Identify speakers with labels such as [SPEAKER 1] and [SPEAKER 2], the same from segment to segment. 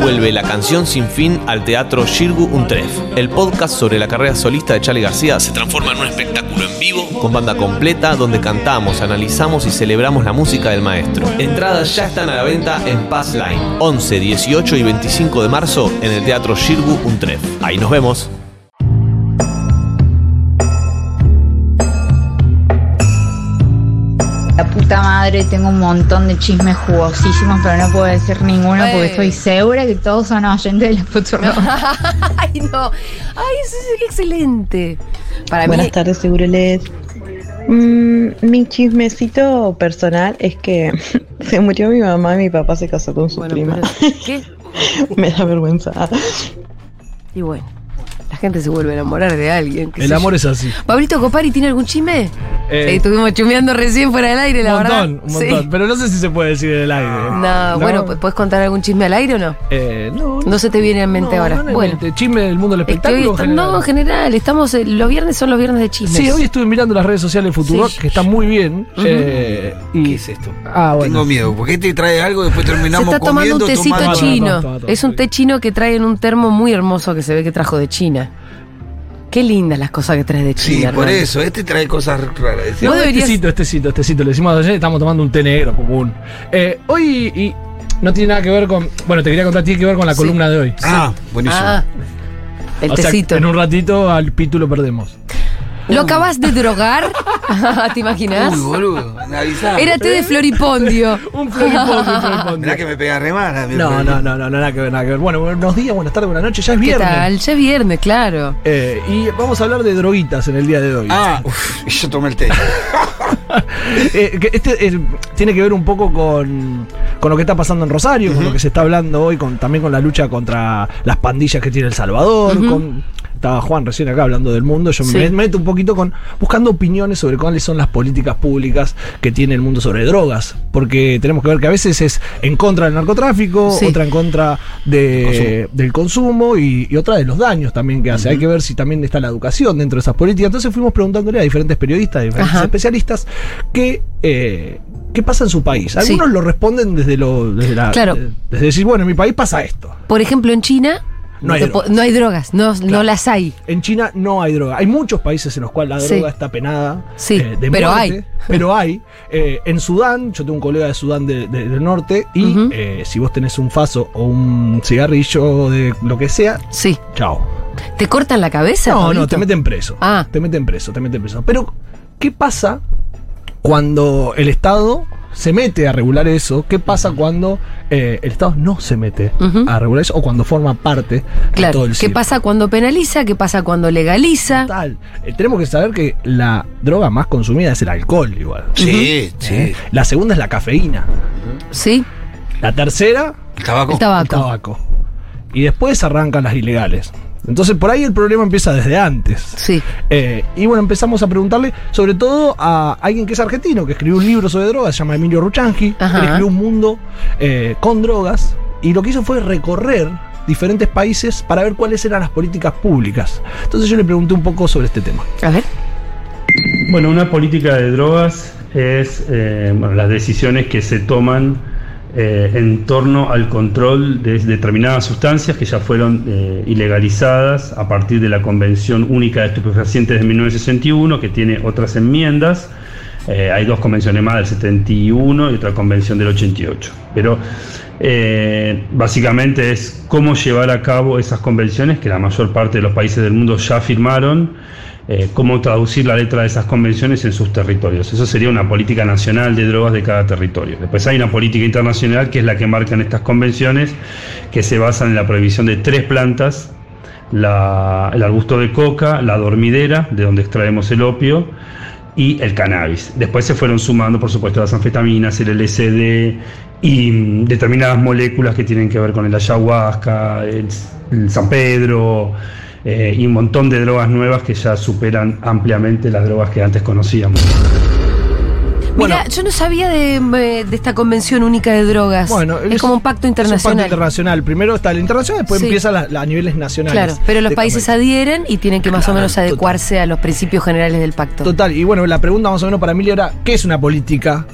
[SPEAKER 1] vuelve la canción sin fin al teatro Shirgu Untref. El podcast sobre la carrera solista de Charlie García se transforma en un espectáculo en vivo con banda completa donde cantamos, analizamos y celebramos la música del maestro. Entradas ya están a la venta en Pass Line. 11, 18 y 25 de marzo en el teatro Shirgu Untref. Ahí nos vemos.
[SPEAKER 2] Puta madre, tengo un montón de chismes jugosísimos, pero no puedo decir ninguno porque estoy segura que todos son oyentes de la Futuro.
[SPEAKER 3] Ay, no. Ay, eso es excelente. Para
[SPEAKER 4] Buenas
[SPEAKER 3] mí.
[SPEAKER 4] tardes, Seguroles. Mm, mi chismecito personal es que se murió mi mamá y mi papá se casó con su
[SPEAKER 3] Bueno,
[SPEAKER 4] prima.
[SPEAKER 3] pero- ¿Qué?
[SPEAKER 4] Me da vergüenza.
[SPEAKER 3] Y bueno, la gente se vuelve a enamorar de alguien.
[SPEAKER 5] El amor
[SPEAKER 3] yo.
[SPEAKER 5] es así.
[SPEAKER 3] Pablito Copari, ¿tiene algún chisme?
[SPEAKER 5] Eh,
[SPEAKER 3] Sí, estuvimos chumeando recién fuera del aire, la
[SPEAKER 5] un
[SPEAKER 3] verdad.
[SPEAKER 5] montón, un montón. Pero no sé si se puede decir en el aire.
[SPEAKER 3] No, bueno, ¿puedes contar algún chisme al aire o no?
[SPEAKER 5] Eh, no,
[SPEAKER 3] No se te viene en mente
[SPEAKER 5] no,
[SPEAKER 3] ahora.
[SPEAKER 5] no en
[SPEAKER 3] bueno,
[SPEAKER 5] mente. Chisme del mundo del espectáculo.
[SPEAKER 3] está-
[SPEAKER 5] en general.
[SPEAKER 3] no, en general, estamos, eh, los viernes son los viernes de chismes.
[SPEAKER 5] Sí, hoy estuve mirando las redes sociales de Futuro,
[SPEAKER 3] Sí.
[SPEAKER 5] que están muy bien. eh, y,
[SPEAKER 6] ¿Qué es esto?
[SPEAKER 5] Ah, bueno.
[SPEAKER 6] Tengo miedo, porque te trae algo, después
[SPEAKER 3] Se
[SPEAKER 6] terminamos
[SPEAKER 3] está tomando un tecito
[SPEAKER 6] tomando-
[SPEAKER 3] chino. Es un té chino que trae en un termo muy hermoso que se ve que trajo de China. Qué lindas las cosas que traes de
[SPEAKER 6] Sí,
[SPEAKER 3] China.
[SPEAKER 6] por
[SPEAKER 3] Hernán.
[SPEAKER 6] eso, este trae cosas raras.
[SPEAKER 3] Vos
[SPEAKER 5] No,
[SPEAKER 3] deberías-
[SPEAKER 5] Estecito, estecito, estecito. Le decimos ayer, estamos tomando un té negro común. Eh, hoy y no tiene nada que ver con. Bueno, te quería contar, tiene que ver con la
[SPEAKER 3] Sí.
[SPEAKER 5] columna de hoy.
[SPEAKER 6] Ah, buenísimo.
[SPEAKER 3] Ah, el
[SPEAKER 5] O sea,
[SPEAKER 3] tecito.
[SPEAKER 5] en un ratito al pito lo perdemos.
[SPEAKER 3] ¿Lo acabas de drogar? ¿Te imaginas?
[SPEAKER 6] Uy, boludo, me.
[SPEAKER 3] Era té de floripondio.
[SPEAKER 5] Un floripondio, floripondio.
[SPEAKER 6] Mirá que me pega re mal.
[SPEAKER 5] No, no, no, no, nada que ver, nada que ver. Bueno, buenos días, buenas tardes, buenas noches, ya es
[SPEAKER 3] ¿Qué
[SPEAKER 5] viernes.
[SPEAKER 3] tal? Ya es viernes, claro.
[SPEAKER 5] Eh, y vamos a hablar de droguitas en el día de hoy.
[SPEAKER 6] Ah, uf, yo tomé el té.
[SPEAKER 5] Eh, que este eh, tiene que ver un poco con, con lo que está pasando en Rosario, con lo que se está hablando hoy, con, también con la lucha contra las pandillas que tiene El Salvador. Con, estaba Juan recién acá hablando del mundo. Yo
[SPEAKER 3] Sí.
[SPEAKER 5] me meto un poquito con buscando opiniones sobre cuáles son las políticas públicas que tiene el mundo sobre drogas. Porque tenemos que ver que a veces es en contra del narcotráfico,
[SPEAKER 3] Sí.
[SPEAKER 5] otra en contra de, del consumo y, y otra de los daños también que hace. Hay que ver si también está la educación dentro de esas políticas. Entonces fuimos preguntándole a diferentes periodistas, a diferentes
[SPEAKER 3] Ajá.
[SPEAKER 5] especialistas, qué, eh, qué pasa en su país. Algunos
[SPEAKER 3] Sí.
[SPEAKER 5] lo responden desde, lo, desde, la,
[SPEAKER 3] Claro.
[SPEAKER 5] desde decir, bueno, en mi país pasa esto.
[SPEAKER 3] Por ejemplo, en China
[SPEAKER 5] No hay drogas.
[SPEAKER 3] no hay drogas, no, no las hay.
[SPEAKER 5] En China no hay droga. Hay muchos países en los cuales la
[SPEAKER 3] Sí.
[SPEAKER 5] droga está penada. eh,
[SPEAKER 3] Sí,
[SPEAKER 5] de
[SPEAKER 3] pero
[SPEAKER 5] muerte,
[SPEAKER 3] hay.
[SPEAKER 5] Pero hay. Eh, en Sudán, yo tengo un colega de Sudán de- de- del norte, y eh, si vos tenés un faso o un cigarrillo de lo que sea,
[SPEAKER 3] Sí.
[SPEAKER 5] chao.
[SPEAKER 3] ¿Te cortan la cabeza?
[SPEAKER 5] No, no,
[SPEAKER 3] Pablito?
[SPEAKER 5] te meten preso.
[SPEAKER 3] Ah.
[SPEAKER 5] Te meten preso, te meten preso. Pero, ¿qué pasa cuando el Estado se mete a regular eso? ¿Qué pasa cuando eh, el Estado no se mete a regular eso o cuando forma parte de
[SPEAKER 3] Claro.
[SPEAKER 5] todo el
[SPEAKER 3] ¿Qué
[SPEAKER 5] circo?
[SPEAKER 3] pasa cuando penaliza? ¿Qué pasa cuando legaliza?
[SPEAKER 5] Total. Eh, tenemos que saber que la droga más consumida es el alcohol, igual.
[SPEAKER 6] Sí, sí.
[SPEAKER 5] ¿Eh? La segunda es la cafeína.
[SPEAKER 3] Sí,
[SPEAKER 5] La tercera,
[SPEAKER 6] El tabaco.
[SPEAKER 3] el tabaco.
[SPEAKER 5] el tabaco. Y después arrancan las ilegales. Entonces por ahí el problema empieza desde antes.
[SPEAKER 3] Sí.
[SPEAKER 5] Eh, y bueno, empezamos a preguntarle sobre todo a alguien que es argentino, que escribió un libro sobre drogas, se llama Emilio Ruchangi. Él escribió un mundo eh, con drogas y lo que hizo fue recorrer diferentes países para ver cuáles eran las políticas públicas. Entonces yo le pregunté un poco sobre este tema.
[SPEAKER 3] A ver.
[SPEAKER 7] Bueno, una política de drogas es eh, bueno, las decisiones que se toman eh, en torno al control de determinadas sustancias que ya fueron eh, ilegalizadas a partir de la Convención Única de Estupefacientes de 1961, que tiene otras enmiendas. Eh, hay dos convenciones más del 71 y otra convención del 88. Pero básicamente es cómo llevar a cabo esas convenciones que la mayor parte de los países del mundo ya firmaron eh, cómo traducir la letra de esas convenciones en sus territorios. Eso sería una política nacional de drogas de cada territorio. Después hay una política internacional que es la que marcan estas convenciones, que se basan en la prohibición de tres plantas, la- el arbusto de coca, la dormidera, de donde extraemos el opio, y el cannabis. Después se fueron sumando, por supuesto, las anfetaminas, el LSD y mm, determinadas moléculas que tienen que ver con el ayahuasca, el San Pedro eh, y un montón de drogas nuevas que ya superan ampliamente las drogas que antes conocíamos.
[SPEAKER 5] Bueno.
[SPEAKER 3] Mira, yo no sabía de, eh, de esta convención única de drogas.
[SPEAKER 5] Bueno,
[SPEAKER 3] es, como un pacto
[SPEAKER 5] Es un pacto
[SPEAKER 3] internacional.
[SPEAKER 5] internacional. Primero está el internacional, después
[SPEAKER 3] Sí.
[SPEAKER 5] empieza la- la- a niveles nacionales.
[SPEAKER 3] Claro, pero los países adhieren y tienen que más o menos
[SPEAKER 5] total.
[SPEAKER 3] adecuarse a los principios generales del pacto.
[SPEAKER 5] Total, y bueno, la pregunta más o menos para Emilio era, ¿qué es una política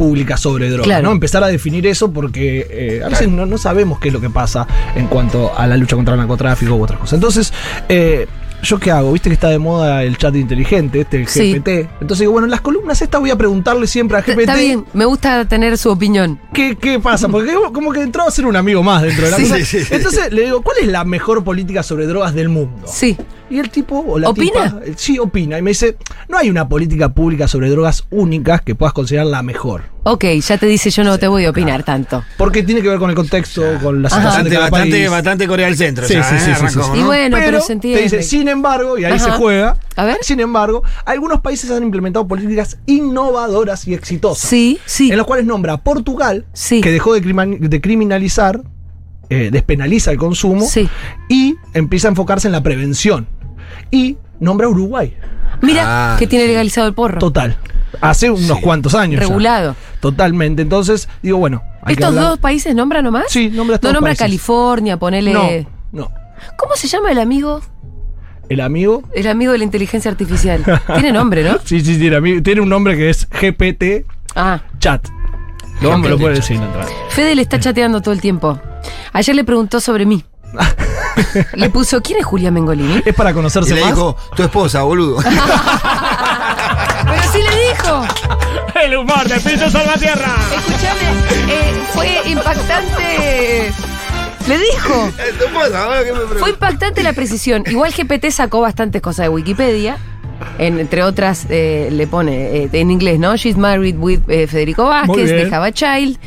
[SPEAKER 5] pública sobre drogas,
[SPEAKER 3] Claro.
[SPEAKER 5] ¿no? Empezar a definir eso porque eh, a veces no, no sabemos qué es lo que pasa en cuanto a la lucha contra el narcotráfico u otras cosas. Entonces, eh, ¿yo qué hago? Viste que está de moda el chat inteligente, este, el
[SPEAKER 3] Sí.
[SPEAKER 5] GPT. Entonces digo, bueno, en las columnas estas voy a preguntarle siempre a GPT
[SPEAKER 3] Está bien, me gusta tener su opinión.
[SPEAKER 5] ¿Qué, qué pasa? Porque como que entró a ser un amigo más dentro de la
[SPEAKER 3] Sí.
[SPEAKER 5] cosa.
[SPEAKER 6] Sí, sí, sí.
[SPEAKER 5] Entonces le digo, ¿cuál es la mejor política sobre drogas del mundo?
[SPEAKER 3] Sí.
[SPEAKER 5] Y el tipo o la
[SPEAKER 3] ¿Opina?
[SPEAKER 5] tipa, eh, sí, opina. Y me dice, no hay una política pública sobre drogas únicas que puedas considerar la mejor.
[SPEAKER 3] Ok, ya te dice yo no te voy a opinar tanto.
[SPEAKER 5] Porque tiene que ver con el contexto, con la situación de
[SPEAKER 6] Bastante,
[SPEAKER 5] cada
[SPEAKER 6] bastante,
[SPEAKER 5] país.
[SPEAKER 6] bastante Corea del Centro.
[SPEAKER 5] Sí,
[SPEAKER 6] ya,
[SPEAKER 5] sí,
[SPEAKER 6] ¿eh?
[SPEAKER 5] sí, sí, sí,
[SPEAKER 3] Y
[SPEAKER 6] ¿no?
[SPEAKER 3] bueno, pero,
[SPEAKER 5] Pero
[SPEAKER 3] se entiende.
[SPEAKER 5] te dice, sin embargo, y ahí
[SPEAKER 3] Ajá.
[SPEAKER 5] se juega,
[SPEAKER 3] A ver.
[SPEAKER 5] sin embargo, algunos países han implementado políticas innovadoras y exitosas.
[SPEAKER 3] Sí, sí.
[SPEAKER 5] En los cuales nombra a Portugal,
[SPEAKER 3] Sí.
[SPEAKER 5] que dejó de, criminalizar, eh, despenaliza el consumo
[SPEAKER 3] Sí.
[SPEAKER 5] y empieza a enfocarse en la prevención. Y nombra a Uruguay.
[SPEAKER 3] Mira
[SPEAKER 6] Ah,
[SPEAKER 3] que tiene legalizado el porro.
[SPEAKER 5] Total. Hace unos
[SPEAKER 6] Sí.
[SPEAKER 5] cuantos años. ya.
[SPEAKER 3] Regulado.
[SPEAKER 5] Totalmente. Entonces, digo, bueno. hay
[SPEAKER 3] ¿Estos dos países nombra nomás?
[SPEAKER 5] Sí, nombra estos
[SPEAKER 3] No nombra
[SPEAKER 5] países.
[SPEAKER 3] California, ponele.
[SPEAKER 5] No, no.
[SPEAKER 3] ¿Cómo se llama el amigo?
[SPEAKER 5] El amigo.
[SPEAKER 3] El amigo de la inteligencia artificial. Tiene nombre, ¿no?
[SPEAKER 5] Sí, sí, tiene, tiene un nombre que es GPT
[SPEAKER 3] Ah,
[SPEAKER 5] Chat. Lo, lo puede decir en la entrada.
[SPEAKER 3] Fede le está chateando todo el tiempo. Ayer le preguntó sobre mí. le puso, ¿quién es Julia Mengolini?
[SPEAKER 5] Es para
[SPEAKER 6] Y
[SPEAKER 5] conocerse
[SPEAKER 6] le
[SPEAKER 5] más.
[SPEAKER 6] dijo, tu esposa, boludo.
[SPEAKER 3] Pero sí le dijo.
[SPEAKER 5] el humor de Piso Salvatierra.
[SPEAKER 3] Escuchame, eh, fue impactante. Le dijo.
[SPEAKER 6] tu esposa, que me preguntas.
[SPEAKER 3] Fue impactante la precisión. Igual GPT sacó bastantes cosas de Wikipedia. En- entre otras, eh, le pone eh, en inglés, ¿no? She's married with eh, Federico Vázquez, de Have a Child.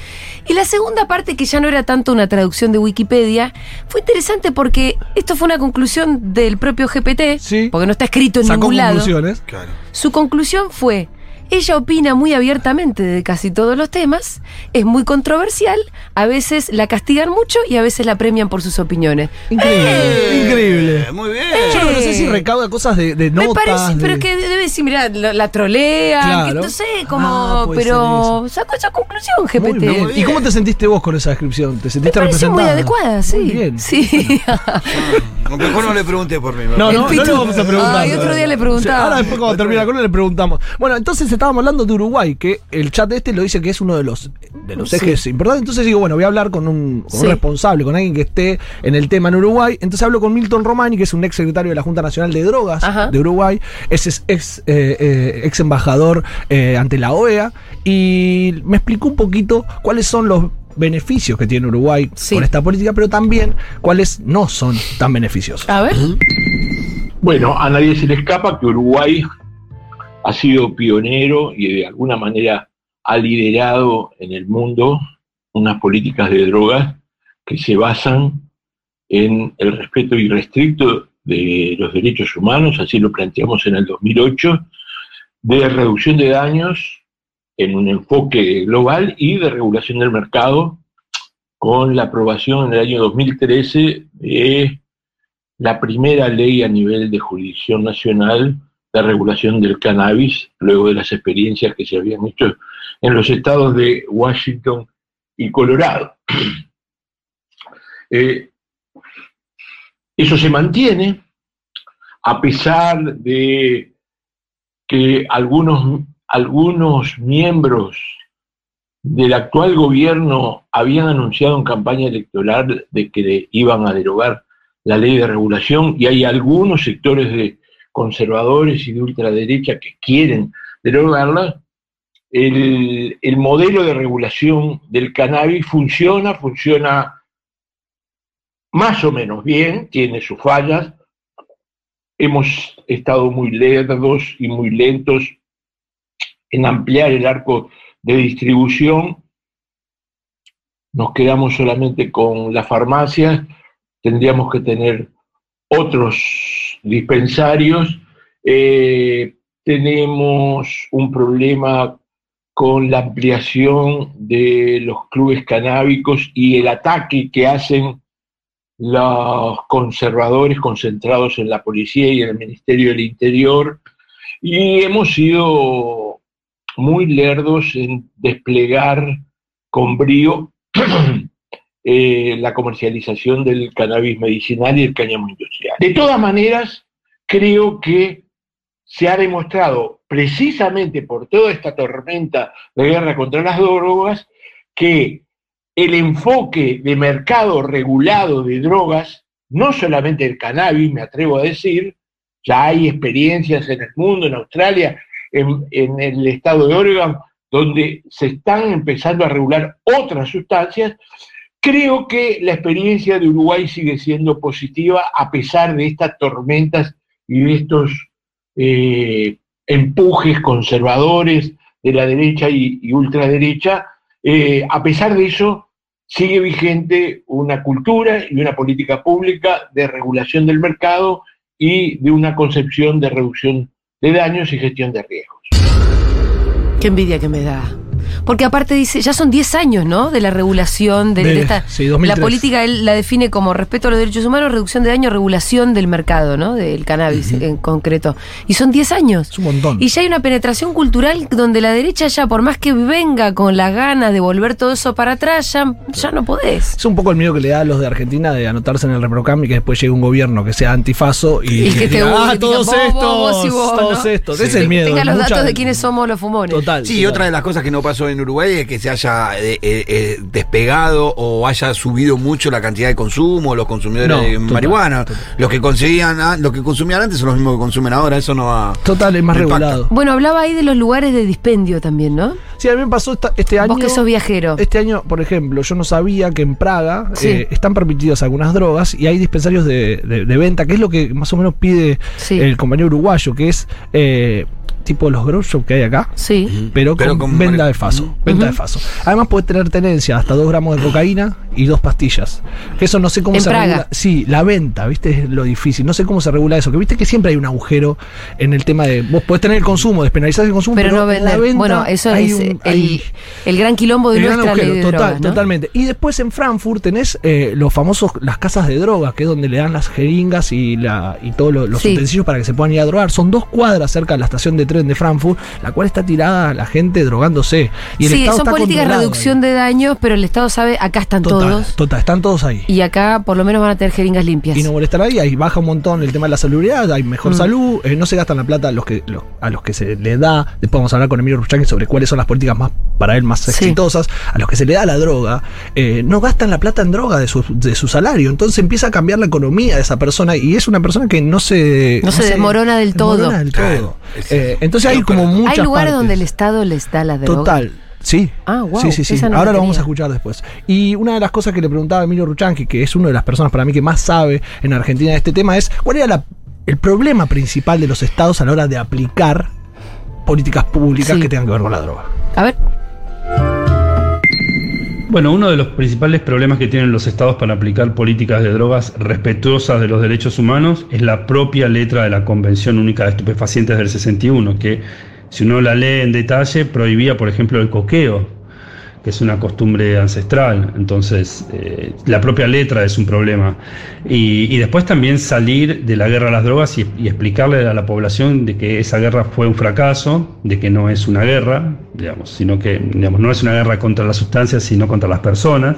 [SPEAKER 3] Y la segunda parte, que ya no era tanto una traducción de Wikipedia, fue interesante porque esto fue una conclusión del propio GPT,
[SPEAKER 5] Sí.
[SPEAKER 3] porque no está escrito en
[SPEAKER 5] Sacó
[SPEAKER 3] ningún lado.
[SPEAKER 5] conclusiones.
[SPEAKER 6] Claro.
[SPEAKER 3] Su conclusión fue, ella opina muy abiertamente de casi todos los temas, es muy controversial, a veces la castigan mucho y a veces la premian por sus opiniones.
[SPEAKER 5] Increíble.
[SPEAKER 6] Eh,
[SPEAKER 5] Increíble.
[SPEAKER 6] Muy bien.
[SPEAKER 5] Yo no sé si recauda cosas de, de
[SPEAKER 3] Me
[SPEAKER 5] notas.
[SPEAKER 3] parece, pero
[SPEAKER 5] de-
[SPEAKER 3] que debe decir, mira, la, la trolean,
[SPEAKER 5] Claro.
[SPEAKER 3] que no sé, como,
[SPEAKER 5] Ah,
[SPEAKER 3] pero sacó esa conclusión,
[SPEAKER 5] Muy
[SPEAKER 3] GPT.
[SPEAKER 5] bien. ¿Y cómo te sentiste vos con esa descripción? ¿Te
[SPEAKER 3] Me
[SPEAKER 5] sentiste
[SPEAKER 3] muy
[SPEAKER 5] representada?
[SPEAKER 3] adecuada, sí.
[SPEAKER 5] Muy bien.
[SPEAKER 3] Sí.
[SPEAKER 6] No, Mejor no le pregunté por mí.
[SPEAKER 5] No, no, no le vamos a preguntar.
[SPEAKER 3] Ay, otro día le preguntamos.
[SPEAKER 5] Ahora después cuando termine la columna le preguntamos. Bueno, entonces estábamos hablando de Uruguay, que el chat este lo dice que es uno de los, de los
[SPEAKER 3] Sí.
[SPEAKER 5] ejes importantes. Entonces digo, bueno, voy a hablar con un, con un
[SPEAKER 3] Sí.
[SPEAKER 5] responsable, con alguien que esté en el tema en Uruguay. Entonces hablo con Milton Romani, que es un ex secretario de la Junta Nacional de Drogas
[SPEAKER 3] Ajá.
[SPEAKER 5] de Uruguay, es ex, ex, eh, eh, ex embajador eh, ante la OEA, y me explicó un poquito cuáles son los beneficios que tiene Uruguay
[SPEAKER 3] Sí.
[SPEAKER 5] con esta política, pero también cuáles no son tan beneficiosos.
[SPEAKER 3] A ver.
[SPEAKER 8] Bueno, a nadie se le escapa que Uruguay ha sido pionero y de alguna manera ha liderado en el mundo unas políticas de drogas que se basan en el respeto irrestricto de los derechos humanos, así lo planteamos en el 2008, de reducción de daños en un enfoque global y de regulación del mercado con la aprobación en el año 2013 de la primera ley a nivel de jurisdicción nacional de regulación del cannabis, luego de las experiencias que se habían hecho en los estados de Washington y Colorado. Eh, eso se mantiene a pesar de que algunos, algunos miembros del actual gobierno habían anunciado en campaña electoral de que iban a derogar la ley de regulación y hay algunos sectores de conservadores y de ultraderecha que quieren derogarla, el, el modelo de regulación del cannabis funciona, funciona más o menos bien, tiene sus fallas. Hemos estado muy lerdos y muy lentos en ampliar el arco de distribución. Nos quedamos solamente con las farmacias, tendríamos que tener otros dispensarios. Eh, tenemos un problema con la ampliación de los clubes canábicos y el ataque que hacen los conservadores concentrados en la policía y en el Ministerio del Interior. Y hemos sido muy lerdos en desplegar con brío eh, la comercialización del cannabis medicinal y el cáñamo industrial. De todas maneras, creo que se ha demostrado precisamente por toda esta tormenta de guerra contra las drogas que el enfoque de mercado regulado de drogas, no solamente el cannabis, me atrevo a decir, ya hay experiencias en el mundo, en Australia, en, en el estado de Oregon, donde se están empezando a regular otras sustancias, creo que la experiencia de Uruguay sigue siendo positiva a pesar de estas tormentas y de estos eh, empujes conservadores de la derecha y, ultraderecha. Eh, a pesar de eso, sigue vigente una cultura y una política pública de regulación del mercado y de una concepción de reducción de daños y gestión de riesgos.
[SPEAKER 3] Qué envidia que me da. Porque aparte dice, ya son 10 años, ¿no? De la regulación de,
[SPEAKER 5] De-
[SPEAKER 3] de esta.
[SPEAKER 5] sí, 2003.
[SPEAKER 3] La política él la define como respeto a los derechos humanos, reducción de daño, regulación del mercado, ¿no? Del cannabis en concreto. Y son 10 años.
[SPEAKER 5] Es un montón.
[SPEAKER 3] Y ya hay una penetración cultural donde la derecha ya, por más que venga con las ganas de volver todo eso para atrás, ya, ya no podés.
[SPEAKER 5] Es un poco el miedo que le da a los de Argentina de anotarse en el reprocam y que después llegue un gobierno que sea antifaso y,
[SPEAKER 3] Y que te
[SPEAKER 5] diga, ah, todos
[SPEAKER 3] vos,
[SPEAKER 5] estos,
[SPEAKER 3] vos, vos y vos,
[SPEAKER 5] todos
[SPEAKER 3] ¿no?
[SPEAKER 5] estos.
[SPEAKER 6] Sí.
[SPEAKER 5] Es el miedo.
[SPEAKER 3] Tenga los
[SPEAKER 5] mucha-
[SPEAKER 3] datos de quiénes somos los fumones.
[SPEAKER 5] Total.
[SPEAKER 6] Sí,
[SPEAKER 5] total.
[SPEAKER 6] otra de las cosas que no pasó en Uruguay es que se haya eh, eh, eh, despegado o haya subido mucho la cantidad de consumo, los consumidores
[SPEAKER 5] No,
[SPEAKER 6] de
[SPEAKER 5] total,
[SPEAKER 6] marihuana.
[SPEAKER 5] total.
[SPEAKER 6] Los que conseguían, los que consumían antes son los mismos que consumen ahora, eso no va.
[SPEAKER 5] Total, es más regulado.
[SPEAKER 3] Bueno, hablaba ahí de los lugares de dispendio también, ¿no?
[SPEAKER 5] Sí, a mí me pasó esta- este año.
[SPEAKER 3] Vos que sos viajero.
[SPEAKER 5] Este año, por ejemplo, yo no sabía que en Praga
[SPEAKER 3] Sí.
[SPEAKER 5] eh, están permitidas algunas drogas y hay dispensarios de, de- de venta, que es lo que más o menos pide
[SPEAKER 3] Sí.
[SPEAKER 5] el compañero uruguayo, que es eh, tipo los grow shop que hay acá.
[SPEAKER 3] Sí.
[SPEAKER 5] Pero,
[SPEAKER 6] Pero
[SPEAKER 5] con,
[SPEAKER 6] con
[SPEAKER 5] venta
[SPEAKER 6] mari-
[SPEAKER 5] de faso.
[SPEAKER 6] Ujú.
[SPEAKER 5] Venta de faso. Además puede tener tenencia hasta 2 gramos de cocaína y dos pastillas. Que eso no sé cómo
[SPEAKER 3] En
[SPEAKER 5] se
[SPEAKER 3] Praga.
[SPEAKER 5] regula. Sí, la venta, ¿viste? Es lo difícil. No sé cómo se regula eso. Que viste que siempre hay un agujero en el tema de. Vos podés tener el consumo, despenalizar el consumo,
[SPEAKER 3] Pero
[SPEAKER 5] pero,
[SPEAKER 3] no
[SPEAKER 5] en la
[SPEAKER 3] vender.
[SPEAKER 5] venta
[SPEAKER 3] Bueno, eso es
[SPEAKER 5] un-
[SPEAKER 3] eh, el, el gran quilombo de
[SPEAKER 5] el gran
[SPEAKER 3] nuestra ley
[SPEAKER 5] agujero,
[SPEAKER 3] de
[SPEAKER 5] total,
[SPEAKER 3] drogas, ¿no?
[SPEAKER 5] totalmente. Y después en Frankfurt tenés eh, los famosos, las casas de drogas, que es donde le dan las jeringas y la y todos los, los
[SPEAKER 3] Sí.
[SPEAKER 5] utensilios para que se puedan ir a drogar. Son dos cuadras cerca de la estación de tren de Frankfurt, la cual está tirada la gente drogándose. Y el
[SPEAKER 3] sí,
[SPEAKER 5] Estado
[SPEAKER 3] son políticas de reducción
[SPEAKER 5] ahí.
[SPEAKER 3] de daños, pero el Estado sabe, acá están
[SPEAKER 5] Total,
[SPEAKER 3] todos.
[SPEAKER 5] total, están todos ahí.
[SPEAKER 3] Y acá por lo menos van a tener jeringas limpias.
[SPEAKER 5] Y no molestar ahí, ahí baja un montón el tema de la salubridad, hay mejor
[SPEAKER 3] Mm.
[SPEAKER 5] salud, eh, no se gastan la plata a los que lo- a los que se le da, después vamos a hablar con Emilio Ruchaki sobre cuáles son las políticas más para él más
[SPEAKER 3] Sí.
[SPEAKER 5] exitosas, a los que se le da la droga, eh, no gastan la plata en droga de su, de su salario, entonces empieza a cambiar la economía de esa persona y es una persona que no se...
[SPEAKER 3] No se desmorona del todo.
[SPEAKER 5] desmorona del todo. Eh, entonces hay como muchas
[SPEAKER 3] Hay lugares
[SPEAKER 5] partes.
[SPEAKER 3] donde el Estado les da la droga.
[SPEAKER 5] Total. Sí.
[SPEAKER 3] Ah,
[SPEAKER 5] sí, sí, sí.
[SPEAKER 3] no
[SPEAKER 5] Ahora lo vamos a escuchar después. Y una de las cosas que le preguntaba a Emilio Ruchanqui, que es una de las personas para mí que más sabe en Argentina de este tema, es cuál era la- el problema principal de los estados a la hora de aplicar políticas públicas
[SPEAKER 3] Sí.
[SPEAKER 5] que tengan que ver con la droga.
[SPEAKER 3] A ver,
[SPEAKER 7] Bueno, uno de los principales problemas que tienen los estados para aplicar políticas de drogas respetuosas de los derechos humanos es la propia letra de la Convención Única de Estupefacientes del 61, que si uno la lee en detalle prohibía, por ejemplo, el coqueo, que es una costumbre ancestral. Entonces, eh, la propia letra es un problema. Y, después también salir de la guerra a las drogas y, y explicarle a la población de que esa guerra fue un fracaso, de que no es una guerra, digamos, sino que digamos, no es una guerra contra las sustancias, sino contra las personas.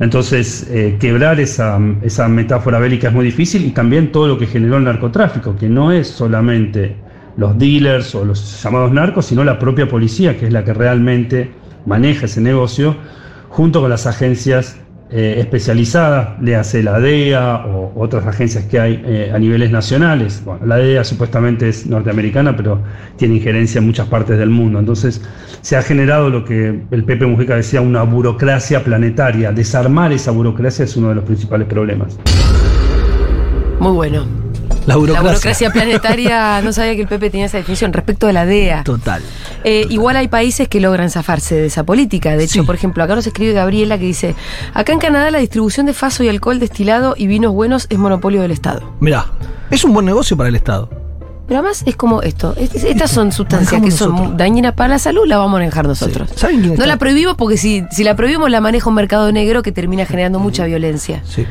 [SPEAKER 7] Entonces, eh, quebrar esa, esa metáfora bélica es muy difícil y también todo lo que generó el narcotráfico, que no es solamente los dealers o los llamados narcos, sino la propia policía, que es la que realmente maneja ese negocio, junto con las agencias eh, especializadas, le hace la DEA o otras agencias que hay eh, a niveles nacionales. Bueno, la DEA supuestamente es norteamericana, pero tiene injerencia en muchas partes del mundo. Entonces se ha generado lo que el Pepe Mujica decía, una burocracia planetaria. Desarmar esa burocracia es uno de los principales problemas.
[SPEAKER 3] muy bueno.
[SPEAKER 5] La burocracia.
[SPEAKER 3] La burocracia planetaria, no sabía que el Pepe tenía esa definición respecto de la DEA.
[SPEAKER 5] Total.
[SPEAKER 3] Eh, igual hay países que logran zafarse de esa política. De hecho,
[SPEAKER 5] Sí.
[SPEAKER 3] por ejemplo, acá nos escribe Gabriela que dice: Acá en Canadá la distribución de faso y alcohol destilado y vinos buenos es monopolio del Estado.
[SPEAKER 5] Mirá, es un buen negocio para el Estado.
[SPEAKER 3] Pero además es como esto: es- estas son sustancias que son
[SPEAKER 5] nosotros.
[SPEAKER 3] dañinas para la salud, la vamos a manejar nosotros.
[SPEAKER 5] Sí. ¿Saben quién
[SPEAKER 3] No la prohibimos porque si, si la prohibimos la maneja un mercado negro que termina generando mucha violencia.
[SPEAKER 5] Sí.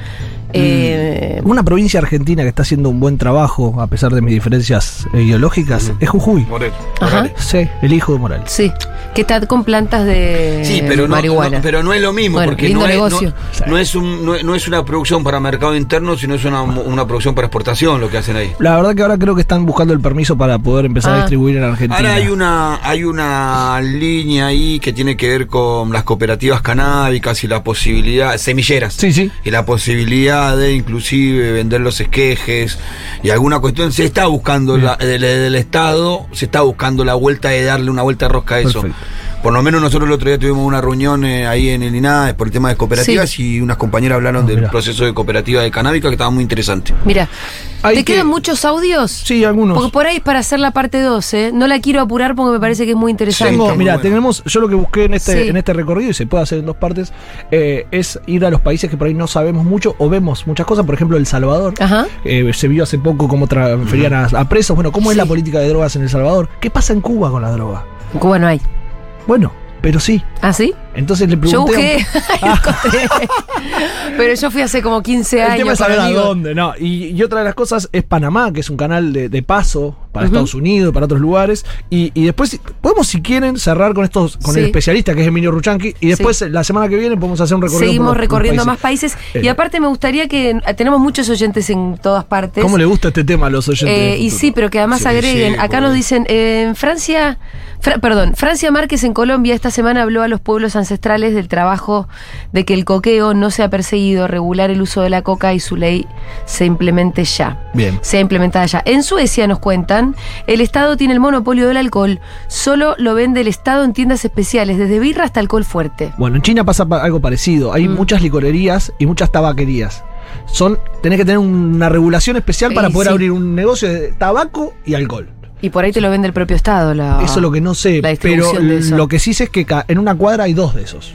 [SPEAKER 3] Eh,
[SPEAKER 5] Una provincia argentina que está haciendo un buen trabajo, a pesar de mis diferencias eh, ideológicas, es Jujuy.
[SPEAKER 6] Morel.
[SPEAKER 3] Ajá.
[SPEAKER 5] Sí, el hijo de Morales.
[SPEAKER 3] sí, que está con plantas de
[SPEAKER 6] Sí, pero no,
[SPEAKER 3] marihuana.
[SPEAKER 6] no- pero no es lo mismo,
[SPEAKER 3] Bueno,
[SPEAKER 6] porque
[SPEAKER 3] lindo
[SPEAKER 6] no es, no-
[SPEAKER 3] negocio.
[SPEAKER 6] no es un- no es- no es una producción para mercado interno, sino es una, una producción para exportación lo que hacen ahí.
[SPEAKER 5] La verdad que ahora creo que están buscando el permiso para poder empezar
[SPEAKER 3] Ah.
[SPEAKER 5] a distribuir en Argentina.
[SPEAKER 6] Ahora hay una, hay una línea ahí que tiene que ver con las cooperativas canábicas y la posibilidad, semilleras.
[SPEAKER 5] Sí, sí.
[SPEAKER 6] Y la posibilidad de inclusive vender los esquejes y alguna cuestión. Se está buscando la- del, del Estado, se está buscando la vuelta de darle una vuelta de rosca a eso.
[SPEAKER 5] Perfecto.
[SPEAKER 6] Por lo menos nosotros el otro día tuvimos una reunión eh, ahí en el INADE por el tema de cooperativas y unas compañeras hablaron
[SPEAKER 5] Ah,
[SPEAKER 6] del proceso de cooperativa de canábica que estaba muy interesante.
[SPEAKER 3] Mira, ¿te
[SPEAKER 5] que-
[SPEAKER 3] quedan muchos audios?
[SPEAKER 5] Sí, algunos.
[SPEAKER 3] Porque por ahí es para hacer la parte 2, ¿eh? No la quiero apurar porque me parece que es muy interesante.
[SPEAKER 5] Mira,
[SPEAKER 6] bueno.
[SPEAKER 5] tenemos, yo lo que busqué en este,
[SPEAKER 3] Sí.
[SPEAKER 5] en este recorrido, y se puede hacer en dos partes, eh, es ir a los países que por ahí no sabemos mucho o vemos muchas cosas, por ejemplo, El Salvador.
[SPEAKER 3] Ajá.
[SPEAKER 5] Eh, se vio hace poco cómo transferían a, a presos. Bueno, ¿cómo es la política de drogas en El Salvador? ¿Qué pasa en Cuba con la droga?
[SPEAKER 3] En Cuba no hay.
[SPEAKER 5] Bueno, pero sí.
[SPEAKER 3] ¿Ah, sí?
[SPEAKER 5] Entonces le
[SPEAKER 3] Yo
[SPEAKER 5] pregunté.
[SPEAKER 3] busqué. Ahí encontré. Pero yo fui hace como 15 años.
[SPEAKER 5] El tema es saber a dónde, ¿no? Y, y otra de las cosas es Panamá, que es un canal de, de paso para. Estados Unidos, para otros lugares. Y, y después, podemos, si quieren, cerrar con estos, con el especialista que es Emilio Ruchanqui. Y después, la semana que viene, podemos hacer un recorrido.
[SPEAKER 3] Seguimos
[SPEAKER 5] los- por los
[SPEAKER 3] recorriendo más países. Y aparte me gustaría que eh, tenemos muchos oyentes en todas partes.
[SPEAKER 5] ¿Cómo le gusta este tema a los oyentes?
[SPEAKER 3] Eh, y sí, pero que además
[SPEAKER 6] Sí,
[SPEAKER 3] agreguen. Acá nos dicen, eh, en Francia, Fra- perdón, Francia Márquez en Colombia esta semana habló a los pueblos ancestrales del trabajo de que el coqueo no sea perseguido, regular el uso de la coca y su ley se implemente ya.
[SPEAKER 5] Bien.
[SPEAKER 3] Sea implementada ya. En Suecia nos cuentan, el Estado tiene el monopolio del alcohol, solo lo vende el Estado en tiendas especiales, desde birra hasta alcohol fuerte.
[SPEAKER 5] Bueno, en China pasa pa- algo parecido. Hay
[SPEAKER 3] Mm.
[SPEAKER 5] muchas licorerías y muchas tabaquerías. Son, tenés que tener una regulación especial para
[SPEAKER 3] Y
[SPEAKER 5] poder
[SPEAKER 3] sí.
[SPEAKER 5] abrir un negocio de tabaco y alcohol.
[SPEAKER 3] Y por ahí te lo vende el propio Estado. La,
[SPEAKER 5] Eso es lo que no sé, pero lo que sí sé es que en una cuadra hay dos de esos.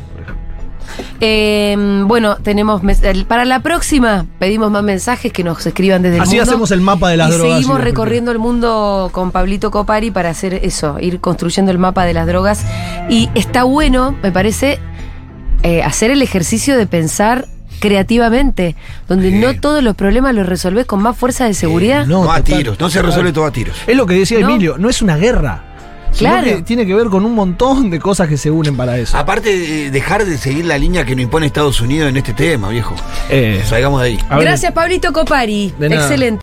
[SPEAKER 3] Eh, bueno, tenemos para la próxima pedimos más mensajes que nos escriban desde el
[SPEAKER 5] Así
[SPEAKER 3] mundo.
[SPEAKER 5] hacemos el mapa de las
[SPEAKER 3] y
[SPEAKER 5] drogas.
[SPEAKER 3] seguimos recorriendo el mundo con Pablito Copari para hacer eso, ir construyendo el mapa de las drogas. Y está bueno, me parece, eh, hacer el ejercicio de pensar creativamente, donde
[SPEAKER 6] Sí.
[SPEAKER 3] no todos los problemas los resolvés con más fuerza de seguridad.
[SPEAKER 5] no,
[SPEAKER 6] No, a tiros, no se resuelve todo a tiros.
[SPEAKER 5] Es lo que decía
[SPEAKER 3] ¿No?
[SPEAKER 5] Emilio, no es una guerra. Sino
[SPEAKER 3] Claro.
[SPEAKER 5] que tiene que ver con un montón de cosas que se unen para eso.
[SPEAKER 6] Aparte de dejar de seguir la línea que nos impone Estados Unidos en este tema, viejo.
[SPEAKER 5] Eh,
[SPEAKER 6] Salgamos de ahí.
[SPEAKER 3] Gracias, Pablito Copari.
[SPEAKER 5] De nada.
[SPEAKER 3] Excelente.